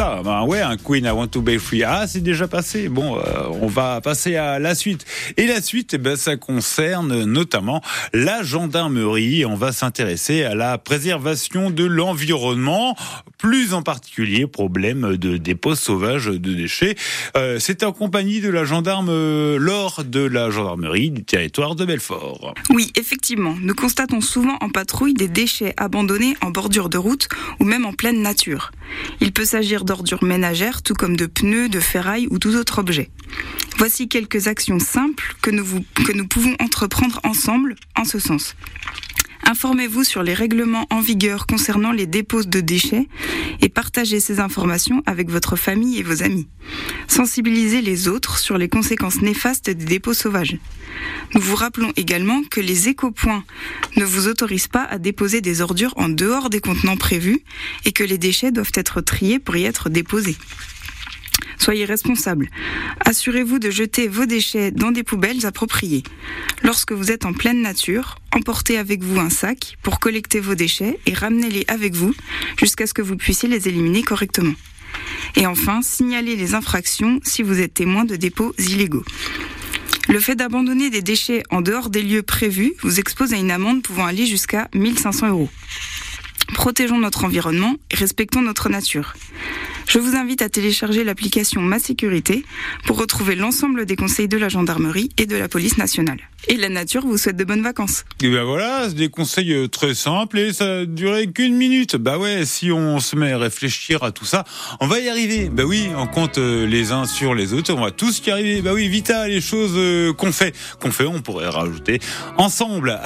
Ben ouais, un Queen I Want to Be Free. Ah, c'est déjà passé. Bon, euh, on va passer à la suite. Et la suite, eh ben, ça concerne notamment la gendarmerie. On va s'intéresser à la préservation de l'environnement, plus en particulier problème de dépôt sauvage de déchets. Euh, c'est en compagnie de la gendarme euh, Laure de la gendarmerie du territoire de Belfort. Oui, effectivement, nous constatons souvent en patrouille des déchets abandonnés en bordure de route ou même en pleine nature. Il peut s'agir d'ordures ménagères, tout comme de pneus, de ferraille ou tout autre objet. Voici quelques actions simples que nous, vous- que nous pouvons entreprendre ensemble en ce sens. Informez-vous sur les règlements en vigueur concernant les dépôts de déchets et partagez ces informations avec votre famille et vos amis. Sensibilisez les autres sur les conséquences néfastes des dépôts sauvages. Nous vous rappelons également que les écopoints ne vous autorisent pas à déposer des ordures en dehors des contenants prévus et que les déchets doivent être triés pour y être déposés. Soyez responsables. Assurez-vous de jeter vos déchets dans des poubelles appropriées. Lorsque vous êtes en pleine nature, emportez avec vous un sac pour collecter vos déchets et ramenez-les avec vous jusqu'à ce que vous puissiez les éliminer correctement. Et enfin, signalez les infractions si vous êtes témoin de dépôts illégaux. Le fait d'abandonner des déchets en dehors des lieux prévus vous expose à une amende pouvant aller jusqu'à 1500 euros. Protégeons notre environnement et respectons notre nature. Je vous invite à télécharger l'application Ma Sécurité pour retrouver l'ensemble des conseils de la gendarmerie et de la police nationale. Et la nature vous souhaite de bonnes vacances. Et ben voilà, des conseils euh, très simples et ça durait qu'une minute. Bah ouais, si on se met à réfléchir à tout ça, on va y arriver. Bah oui, on compte euh, les uns sur les autres, on va tous y arriver. Bah oui, Vita, les choses euh, qu'on fait, qu'on fait, on pourrait rajouter ensemble.